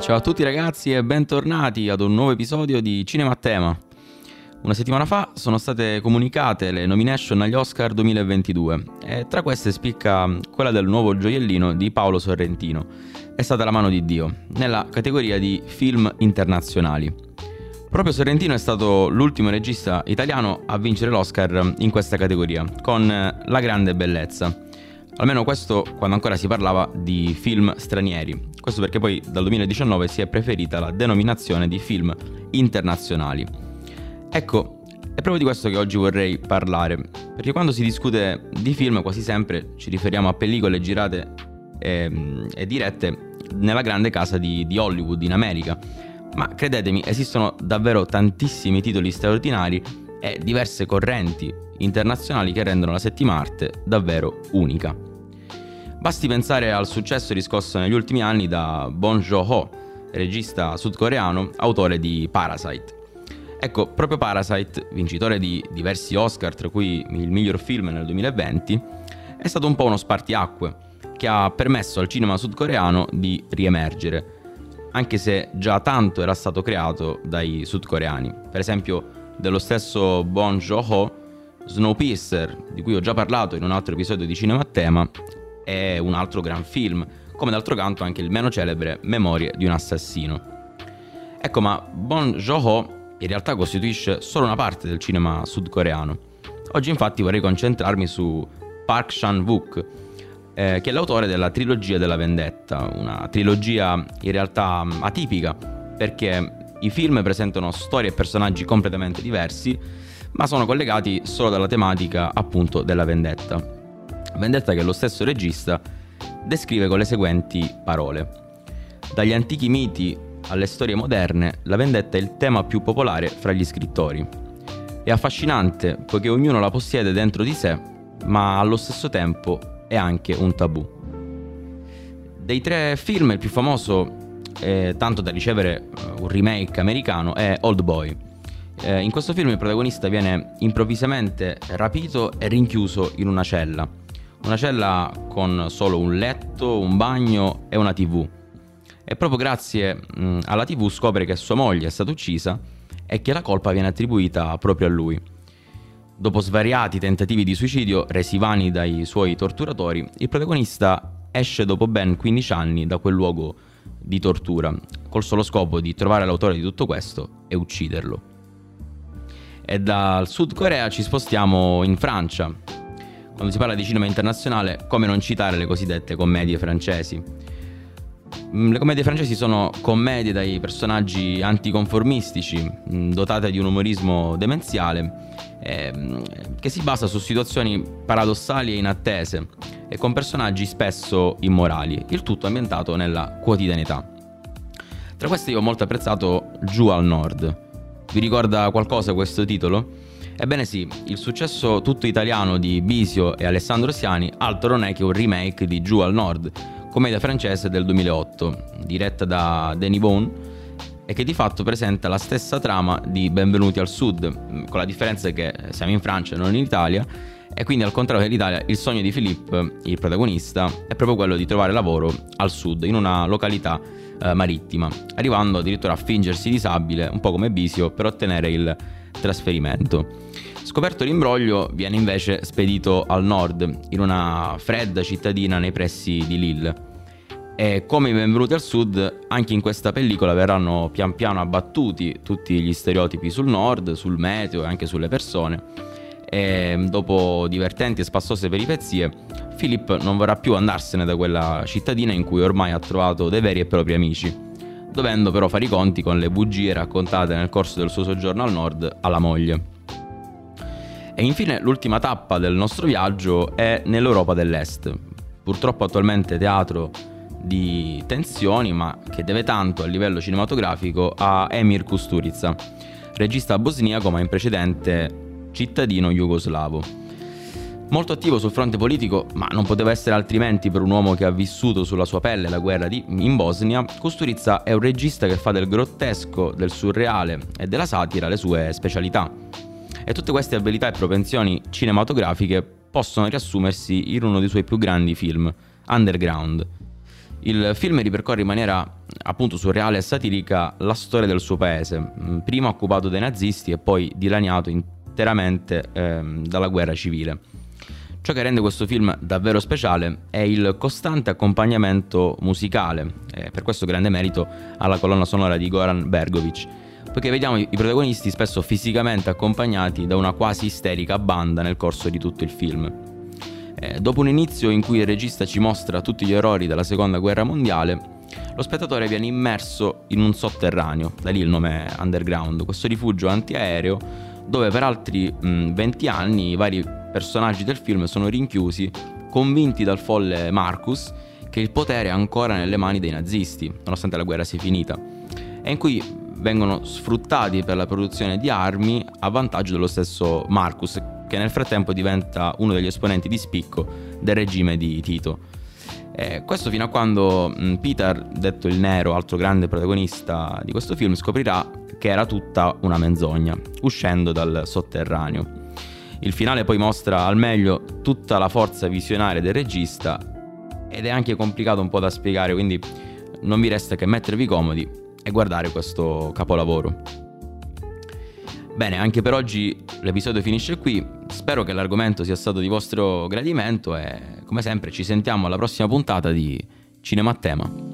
Ciao a tutti ragazzi e bentornati ad un nuovo episodio di Cinema a Tema. Una settimana fa sono state comunicate le nomination agli Oscar 2022 e tra queste spicca quella del nuovo gioiellino di Paolo Sorrentino. È stata la mano di Dio, nella categoria di film internazionali. Proprio Sorrentino è stato l'ultimo regista italiano a vincere l'Oscar in questa categoria, con La grande bellezza Almeno questo quando ancora si parlava di film stranieri. Questo perché poi dal 2019 si è preferita la denominazione di film internazionali. Ecco, è proprio di questo che oggi vorrei parlare, perché quando si discute di film quasi sempre ci riferiamo a pellicole girate e, e dirette nella grande casa di, di Hollywood in America. Ma credetemi, esistono davvero tantissimi titoli straordinari e diverse correnti internazionali che rendono la settima arte davvero unica. Basti pensare al successo riscosso negli ultimi anni da Bong Joon-ho, regista sudcoreano, autore di Parasite. Ecco, proprio Parasite, vincitore di diversi Oscar, tra cui il miglior film nel 2020, è stato un po' uno spartiacque che ha permesso al cinema sudcoreano di riemergere, anche se già tanto era stato creato dai sudcoreani. Per esempio, dello stesso Bong Joon-ho, Snowpiercer, di cui ho già parlato in un altro episodio di Cinema a Tema, è un altro gran film, come d'altro canto anche il meno celebre Memorie di un assassino. Ecco, ma Bon Joon-ho in realtà costituisce solo una parte del cinema sudcoreano. Oggi infatti vorrei concentrarmi su Park Chan-wook, eh, che è l'autore della trilogia della vendetta, una trilogia in realtà atipica perché i film presentano storie e personaggi completamente diversi, ma sono collegati solo dalla tematica appunto della vendetta vendetta che lo stesso regista descrive con le seguenti parole. Dagli antichi miti alle storie moderne, la vendetta è il tema più popolare fra gli scrittori. È affascinante poiché ognuno la possiede dentro di sé, ma allo stesso tempo è anche un tabù. Dei tre film il più famoso, eh, tanto da ricevere un remake americano, è Old Boy. Eh, in questo film il protagonista viene improvvisamente rapito e rinchiuso in una cella una cella con solo un letto, un bagno e una tv. E proprio grazie mh, alla tv scopre che sua moglie è stata uccisa e che la colpa viene attribuita proprio a lui. Dopo svariati tentativi di suicidio resi vani dai suoi torturatori, il protagonista esce dopo ben 15 anni da quel luogo di tortura, col solo scopo di trovare l'autore di tutto questo e ucciderlo. E dal Sud Corea ci spostiamo in Francia, quando si parla di cinema internazionale, come non citare le cosiddette commedie francesi? Mm, le commedie francesi sono commedie dai personaggi anticonformistici, mm, dotate di un umorismo demenziale, eh, che si basa su situazioni paradossali e inattese e con personaggi spesso immorali, il tutto ambientato nella quotidianità. Tra queste io ho molto apprezzato Giù al Nord. Vi ricorda qualcosa questo titolo? Ebbene sì, il successo tutto italiano di Bisio e Alessandro Siani altro non è che un remake di Giù al Nord, commedia francese del 2008, diretta da Danny Bone e che di fatto presenta la stessa trama di Benvenuti al Sud, con la differenza che siamo in Francia e non in Italia e quindi al contrario dell'Italia il sogno di Philippe, il protagonista, è proprio quello di trovare lavoro al sud, in una località eh, marittima, arrivando addirittura a fingersi disabile, un po' come Bisio, per ottenere il trasferimento. Scoperto l'imbroglio, viene invece spedito al nord, in una fredda cittadina nei pressi di Lille. E come i benvenuti al sud, anche in questa pellicola verranno pian piano abbattuti tutti gli stereotipi sul nord, sul meteo e anche sulle persone. E dopo divertenti e spassose peripezie, Philip non vorrà più andarsene da quella cittadina in cui ormai ha trovato dei veri e propri amici, dovendo però fare i conti con le bugie raccontate nel corso del suo soggiorno al nord alla moglie. E infine l'ultima tappa del nostro viaggio è nell'Europa dell'Est, purtroppo attualmente teatro di tensioni, ma che deve tanto a livello cinematografico a Emir Kusturica, regista bosniaco ma in precedente cittadino jugoslavo. Molto attivo sul fronte politico, ma non poteva essere altrimenti per un uomo che ha vissuto sulla sua pelle la guerra di, in Bosnia, Kusturica è un regista che fa del grottesco, del surreale e della satira le sue specialità e tutte queste abilità e propensioni cinematografiche possono riassumersi in uno dei suoi più grandi film, Underground. Il film ripercorre in maniera appunto surreale e satirica la storia del suo paese, prima occupato dai nazisti e poi dilaniato interamente ehm, dalla guerra civile. Ciò che rende questo film davvero speciale è il costante accompagnamento musicale, e per questo grande merito alla colonna sonora di Goran Bergovic, poiché vediamo i protagonisti spesso fisicamente accompagnati da una quasi isterica banda nel corso di tutto il film. Eh, dopo un inizio in cui il regista ci mostra tutti gli errori della seconda guerra mondiale, lo spettatore viene immerso in un sotterraneo, da lì il nome Underground, questo rifugio antiaereo dove per altri mh, 20 anni i vari personaggi del film sono rinchiusi, convinti dal folle Marcus che il potere è ancora nelle mani dei nazisti, nonostante la guerra sia finita, e in cui vengono sfruttati per la produzione di armi a vantaggio dello stesso Marcus, che nel frattempo diventa uno degli esponenti di spicco del regime di Tito. Eh, questo fino a quando mh, Peter, detto il nero, altro grande protagonista di questo film, scoprirà che era tutta una menzogna, uscendo dal sotterraneo. Il finale poi mostra al meglio tutta la forza visionaria del regista ed è anche complicato un po' da spiegare, quindi non vi resta che mettervi comodi e guardare questo capolavoro. Bene, anche per oggi l'episodio finisce qui, spero che l'argomento sia stato di vostro gradimento e come sempre ci sentiamo alla prossima puntata di Cinema a Tema.